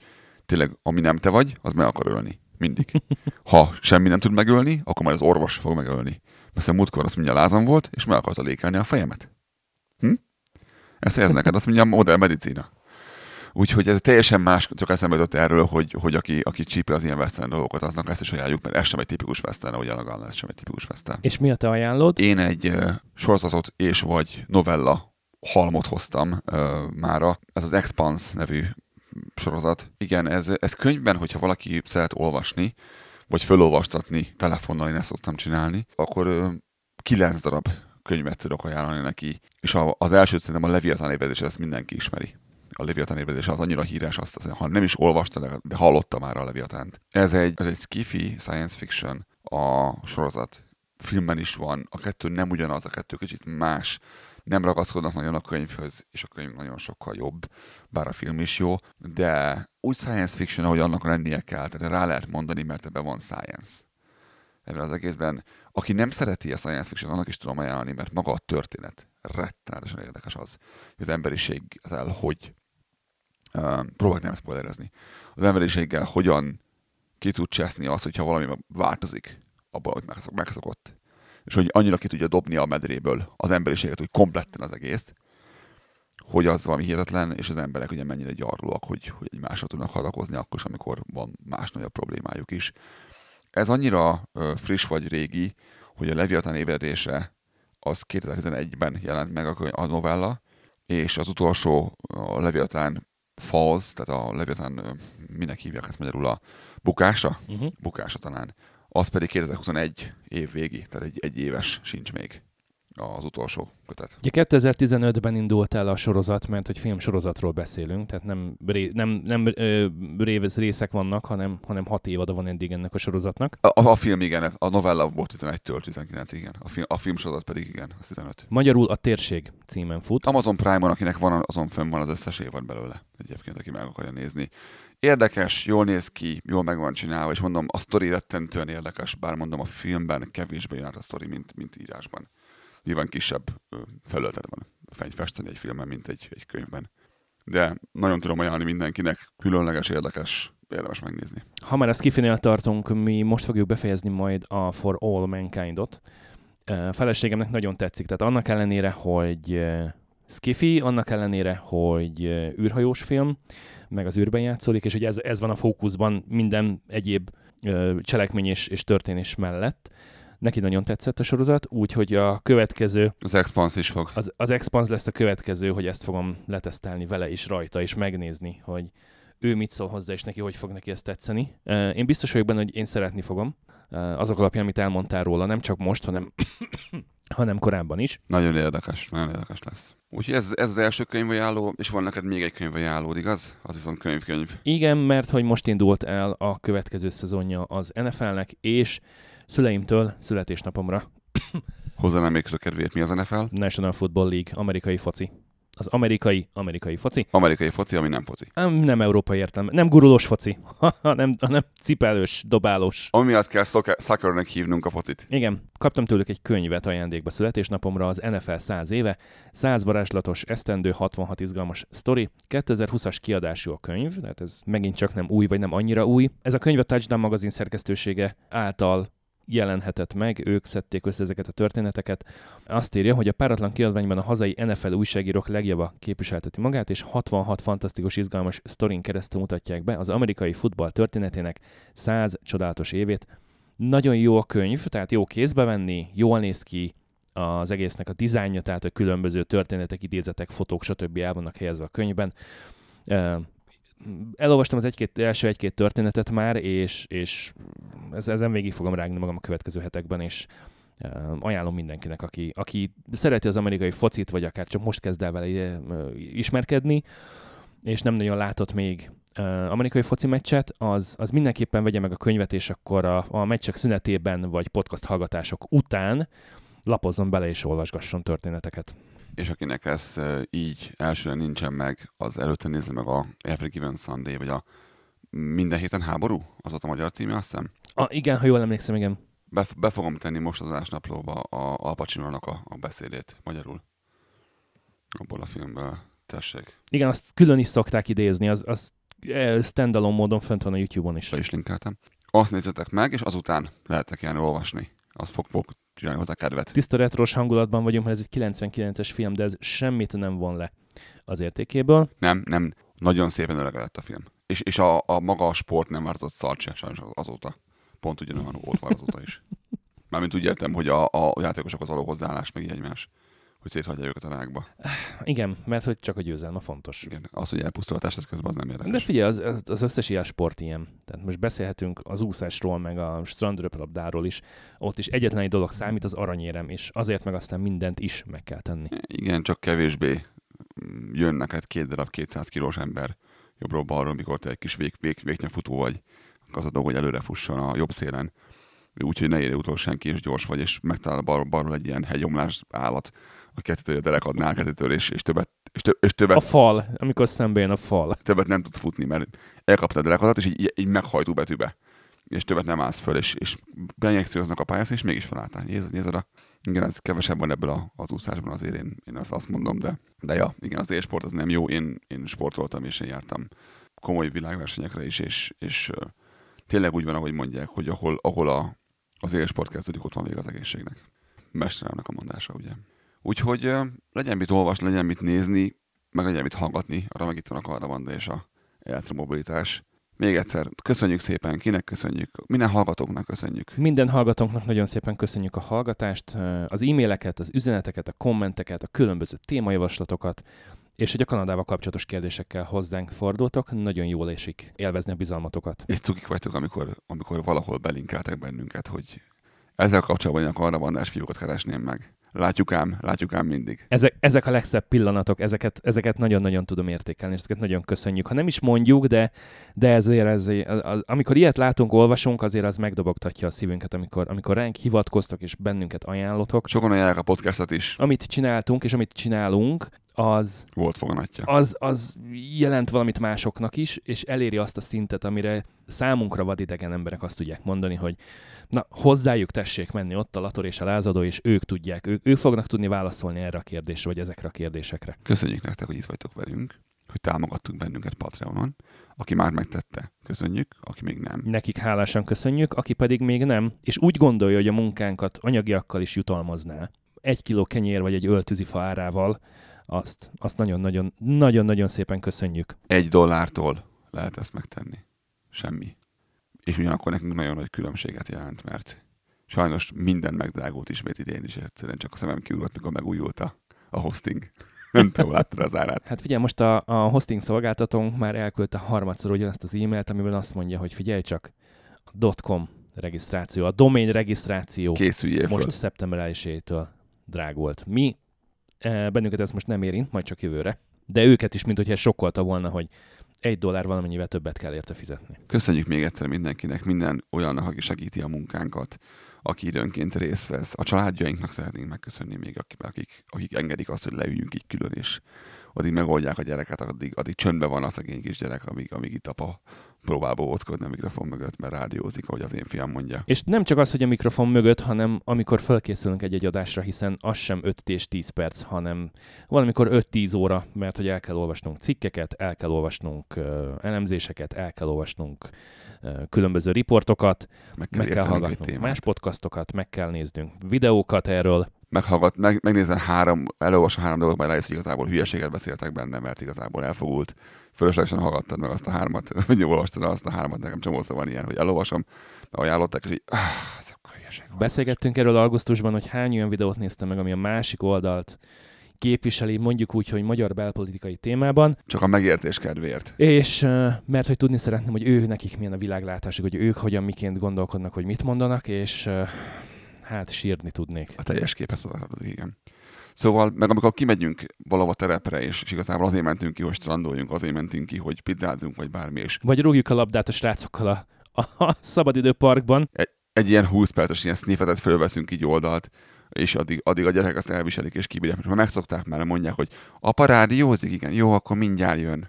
H: tényleg, ami nem te vagy, az meg akar ölni. Mindig. Ha semmi nem tud megölni, akkor majd az orvos fog megölni. Persze múltkor azt mondja, lázam volt, és meg akarta lékelni a fejemet. Hm? Ezt ez neked, azt mondja, modell medicína. Úgyhogy ez teljesen más, csak eszembe jutott erről, hogy, hogy aki, aki csípi az ilyen western dolgokat, aznak ezt is ajánljuk, mert ez sem egy tipikus western, ahogy a ez sem egy tipikus western.
B: És mi a te ajánlód?
H: Én egy uh, sorozatot és vagy novella halmot hoztam uh, mára. Ez az Expanse nevű sorozat. Igen, ez, ez könyvben, hogyha valaki szeret olvasni, vagy fölolvastatni telefonnal, én ezt szoktam csinálni, akkor uh, kilenc darab könyvet tudok ajánlani neki. És a, az első szerintem a Leviathan ébredés, ezt mindenki ismeri a Leviathan ébredése az annyira híres, azt, azt ha nem is olvasta, de hallotta már a Leviatánt. Ez egy, ez egy skifi science fiction a sorozat. Filmben is van, a kettő nem ugyanaz, a kettő kicsit más, nem ragaszkodnak nagyon a könyvhöz, és a könyv nagyon sokkal jobb, bár a film is jó, de úgy science fiction, ahogy annak lennie kell, tehát rá lehet mondani, mert ebben van science. Ebben az egészben, aki nem szereti a science fiction, annak is tudom ajánlani, mert maga a történet rettenetesen érdekes az, hogy az emberiséggel hogy uh, próbálok nem spoilerezni. Az emberiséggel hogyan ki tud cseszni azt, hogyha valami változik abban, amit megszokott és hogy annyira ki tudja dobni a medréből az emberiséget, hogy kompletten az egész, hogy az valami hihetetlen, és az emberek ugye mennyire gyarlóak, hogy, hogy egymásra tudnak hadakozni akkor amikor van más nagyobb problémájuk is. Ez annyira ö, friss vagy régi, hogy a Leviathan ébredése az 2011-ben jelent meg a, a novella, és az utolsó a Leviathan Falls, tehát a Leviathan, minek hívják ezt magyarul a bukása? Uh-huh. Bukása talán az pedig 2021 év végi, tehát egy, egy éves sincs még az utolsó kötet.
B: Ugye 2015-ben indult el a sorozat, mert hogy filmsorozatról beszélünk, tehát nem, ré, nem, nem ö, részek vannak, hanem, hanem hat évada van eddig ennek a sorozatnak.
H: A, a film igen, a novella volt 11-től 19 igen, a, film, a filmsorozat pedig igen, az 15.
B: Magyarul a térség címen fut.
H: Amazon Prime-on, akinek van, azon fönn van az összes évad belőle, egyébként, aki meg akarja nézni. Érdekes, jól néz ki, jól meg van csinálva, és mondom, a sztori rettentően érdekes, bár mondom, a filmben kevésbé jár a sztori, mint, mint írásban. Nyilván kisebb felületet van festeni egy filmben, mint egy, egy könyvben. De nagyon tudom ajánlani mindenkinek, különleges, érdekes, érdemes megnézni.
B: Ha már ezt kifinél tartunk, mi most fogjuk befejezni majd a For All Mankind-ot. A feleségemnek nagyon tetszik, tehát annak ellenére, hogy skifi, annak ellenére, hogy űrhajós film, meg az űrben játszódik, és hogy ez, ez van a fókuszban minden egyéb cselekmény és, és történés mellett. Neki nagyon tetszett a sorozat, úgyhogy a következő...
H: Az Expanse is fog.
B: Az, az Expanse lesz a következő, hogy ezt fogom letesztelni vele is rajta, és megnézni, hogy ő mit szól hozzá, és neki hogy fog neki ezt tetszeni. Én biztos vagyok benne, hogy én szeretni fogom. Azok alapján, amit elmondtál róla, nem csak most, hanem hanem korábban is.
H: Nagyon érdekes, nagyon érdekes lesz. Úgyhogy ez, ez az első könyvajánló, és van neked még egy könyvajánlód, igaz? Az viszont könyvkönyv.
B: Igen, mert hogy most indult el a következő szezonja az NFL-nek, és szüleimtől születésnapomra.
H: Hozzá még a kedvéért, mi az NFL?
B: National Football League, amerikai foci az amerikai, amerikai foci.
H: Amerikai foci, ami nem foci.
B: Nem, nem európai értelme, nem gurulós foci, hanem, hanem cipelős, dobálós.
H: Ami miatt kell soccernek hívnunk a focit.
B: Igen, kaptam tőlük egy könyvet ajándékba születésnapomra, az NFL 100 éve, 100 varázslatos, esztendő, 66 izgalmas sztori, 2020-as kiadású a könyv, tehát ez megint csak nem új, vagy nem annyira új. Ez a könyv a Touchdown magazin szerkesztősége által jelenhetett meg, ők szedték össze ezeket a történeteket. Azt írja, hogy a páratlan kiadványban a hazai NFL újságírók legjava képviselteti magát, és 66 fantasztikus, izgalmas sztorin keresztül mutatják be az amerikai futball történetének 100 csodálatos évét. Nagyon jó a könyv, tehát jó kézbe venni, jól néz ki, az egésznek a dizájnja, tehát a különböző történetek, idézetek, fotók, stb. el vannak helyezve a könyvben elolvastam az egy-két, első egy-két történetet már, és, és ezen végig fogom rágni magam a következő hetekben, és ajánlom mindenkinek, aki, aki szereti az amerikai focit, vagy akár csak most kezd el vele ismerkedni, és nem nagyon látott még amerikai foci meccset, az, az mindenképpen vegye meg a könyvet, és akkor a, a meccsek szünetében, vagy podcast hallgatások után lapozzon bele és olvasgasson történeteket
H: és akinek ez így elsőre nincsen meg, az előtte nézze meg a Every Given Sunday, vagy a Minden héten háború? Az ott a magyar címe, azt hiszem?
B: A, igen, ha jól emlékszem, igen.
H: Be, be fogom tenni most az adásnaplóba a Al Pacino-nak a, a beszédét magyarul. Abból a filmből. Tessék.
B: Igen, azt külön is szokták idézni, az, az standalone módon fent van a YouTube-on is.
H: Be is linkeltem. Azt nézzetek meg, és azután lehetek ilyen olvasni. Az fog, fog csinálni hozzá kedvet.
B: Tiszta retros hangulatban vagyunk, mert ez egy 99-es film, de ez semmit nem von le az értékéből.
H: Nem, nem. Nagyon szépen öregedett a film. És, és a, a maga a sport nem változott szart se, sajnos azóta. Pont ugyanolyan volt van azóta is. Mármint úgy értem, hogy a, a játékosokhoz való hozzáállás meg egymás hogy széthagyja őket a rákba.
B: Igen, mert hogy csak a győzelme fontos.
H: Igen, az, hogy elpusztul a testet közben, az nem érdekes.
B: De figyelj, az, az összes ilyen sport ilyen. Tehát most beszélhetünk az úszásról, meg a strandröplabdáról is. Ott is egyetlen egy dolog számít, az aranyérem, és azért meg aztán mindent is meg kell tenni.
H: Igen, csak kevésbé jön neked két darab 200 kilós ember jobbról-balról, mikor te egy kis vég, vég, végnyafutó vagy, az a dolog, hogy előre fusson a jobb szélen, úgyhogy ne érje utol senki, és gyors vagy, és megtalál balról, balról egy ilyen hegyomlás állat, a kettőtől derekadnál kettőtől, és, és többet, és, tö, és többet,
B: A fal, amikor szembe jön a fal.
H: többet nem tudsz futni, mert elkaptad a derekadat, és így, így meghajtó betűbe. És többet nem állsz föl, és, és beinjekcióznak a pályász, és mégis felálltál. Nézd, nézd oda. Igen, ez kevesebb van ebből a, az úszásban azért én, én azt, azt mondom, de, de ja, igen, az élsport az nem jó. Én, én sportoltam, és én jártam komoly világversenyekre is, és, és tényleg úgy van, ahogy mondják, hogy ahol, ahol a, az élsport kezdődik, ott van még az egészségnek. Mesteremnek a mondása, ugye. Úgyhogy legyen mit olvasni, legyen mit nézni, meg legyen mit hallgatni, arra meg itt van a Karavanda és a elektromobilitás. Még egyszer, köszönjük szépen, kinek köszönjük, minden hallgatóknak köszönjük.
B: Minden hallgatónknak nagyon szépen köszönjük a hallgatást, az e-maileket, az üzeneteket, a kommenteket, a különböző témajavaslatokat, és hogy a Kanadával kapcsolatos kérdésekkel hozzánk fordultok, nagyon jól esik élvezni a bizalmatokat.
H: És cukik vagytok, amikor, amikor valahol belinkeltek bennünket, hogy ezzel kapcsolatban a karavandás fiúkat keresném meg. Látjuk ám, látjuk ám mindig.
B: Ezek, ezek a legszebb pillanatok, ezeket, ezeket nagyon-nagyon tudom értékelni, és ezeket nagyon köszönjük. Ha nem is mondjuk, de, de ezért, ezért az, az, amikor ilyet látunk, olvasunk, azért az megdobogtatja a szívünket, amikor, amikor ránk hivatkoztok és bennünket ajánlotok.
H: Sokan ajánlják a podcastot is.
B: Amit csináltunk, és amit csinálunk, az,
H: Volt foganatja.
B: az, az jelent valamit másoknak is, és eléri azt a szintet, amire számunkra vadidegen emberek azt tudják mondani, hogy na, hozzájuk tessék menni ott a lator és a lázadó, és ők tudják, ők, ők fognak tudni válaszolni erre a kérdésre, vagy ezekre a kérdésekre.
H: Köszönjük nektek, hogy itt vagytok velünk, hogy támogattuk bennünket Patreonon. Aki már megtette, köszönjük, aki még nem.
B: Nekik hálásan köszönjük, aki pedig még nem, és úgy gondolja, hogy a munkánkat anyagiakkal is jutalmazná. Egy kiló kenyér vagy egy öltűzifa árával, azt, azt nagyon-nagyon, nagyon-nagyon szépen köszönjük.
H: Egy dollártól lehet ezt megtenni. Semmi. És ugyanakkor nekünk nagyon nagy különbséget jelent, mert sajnos minden megdrágult ismét idén is, egyszerűen csak a szemem kiugrott, mikor megújult a, a hosting. Nem tudom, láttad az árát.
B: Hát figyelj, most a, a hosting szolgáltatónk már elküldte harmadszor ugyanazt az e-mailt, amiben azt mondja, hogy figyelj csak, a .com regisztráció, a domain regisztráció
H: Készüljél föl.
B: most szeptember 1-től drágult. Mi, bennünket ez most nem érint, majd csak jövőre, de őket is, mint hogyha sokkolta volna, hogy egy dollár valamennyivel többet kell érte fizetni.
H: Köszönjük még egyszer mindenkinek, minden olyannak, aki segíti a munkánkat, aki időnként részt vesz. A családjainknak szeretnénk megköszönni még, akik, akik, engedik azt, hogy leüljünk így külön, és addig megoldják a gyereket, addig, addig csöndben van a szegény kis gyerek, amíg, amíg itt apa próbál bóckodni a mikrofon mögött, mert rádiózik, ahogy az én fiam mondja.
B: És nem csak az, hogy a mikrofon mögött, hanem amikor felkészülünk egy-egy adásra, hiszen az sem 5 és 10 perc, hanem valamikor 5-10 óra, mert hogy el kell olvasnunk cikkeket, el kell olvasnunk ö, elemzéseket, el kell olvasnunk ö, különböző riportokat,
H: Meg kell,
B: meg kell hallgatnunk más podcastokat, meg kell néznünk videókat erről,
H: Meghallgat, meg, megnézem három, elolvasom három dolgot, majd rájössz, hogy igazából hülyeséget beszéltek benne, mert igazából elfogult. Fölöslegesen hallgattad meg azt a hármat, vagy olvastad azt a hármat, nekem csomószor van ilyen, hogy elolvasom, ajánlották, és így, ah, ez akkor hülyeség van.
B: Beszélgettünk erről augusztusban, hogy hány olyan videót néztem meg, ami a másik oldalt képviseli, mondjuk úgy, hogy magyar belpolitikai témában,
H: Csak a megértés kedvéért.
B: és mert hogy tudni szeretném, hogy ő nekik milyen a világlátásuk, hogy ők hogyan miként gondolkodnak, hogy mit mondanak, és hát sírni tudnék.
H: A teljes képet adod, igen. Szóval, meg amikor kimegyünk valahova terepre, és, és igazából azért mentünk ki, hogy strandoljunk, azért mentünk ki, hogy pizzázzunk, vagy bármi, és
B: Vagy rúgjuk a labdát a srácokkal a, a, szabadidőparkban,
H: egy ilyen 20 perces ilyen sniffetet fölveszünk így oldalt, és addig, addig a gyerekek azt elviselik és kibírják. Mert már megszokták már, mondják, hogy apa rádiózik, igen, jó, akkor mindjárt jön.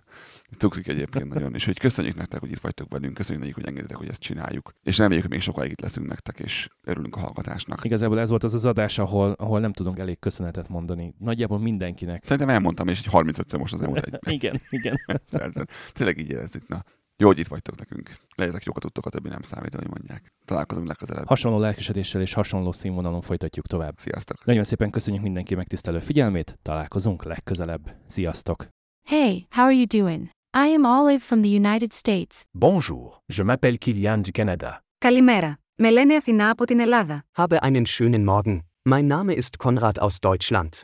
H: Cukrik egyébként nagyon. És hogy köszönjük nektek, hogy itt vagytok velünk, köszönjük nekik, hogy engeditek, hogy ezt csináljuk. És reméljük, hogy még sokáig itt leszünk nektek, és örülünk a hallgatásnak.
B: Igazából ez volt az az adás, ahol, ahol nem tudunk elég köszönetet mondani. Nagyjából mindenkinek.
H: Szerintem elmondtam, és egy 35-ször most az elmúlt egy
B: Igen, igen.
H: Tényleg így érezzük. Na, jó, hogy itt vagytok nekünk. Legyetek jókat tudtok, a többi nem számít, hogy mondják. Találkozunk legközelebb.
B: Hasonló lelkesedéssel és hasonló színvonalon folytatjuk tovább.
H: Sziasztok!
B: Nagyon szépen köszönjük mindenki megtisztelő figyelmét, találkozunk legközelebb. Sziasztok!
A: Hey, how are you doing? I am Olive from the United States.
G: Bonjour, je m'appelle Kilian du Canada.
C: Καλημέρα. Με λένε Αθηνά από την Ελλάδα.
D: Habe einen schönen Morgen. Mein Name ist Konrad aus Deutschland.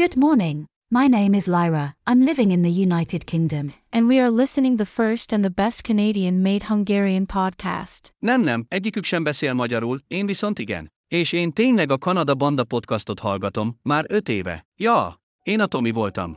E: Good morning. My name is Lyra. I'm living in the United Kingdom.
A: And we are listening the first and the best Canadian-made Hungarian podcast.
F: Nem, nem, egyikük sem beszél magyarul, én viszont igen. És én tényleg a Kanada Banda podcastot hallgatom, már öt éve. Ja, én a Tomi voltam.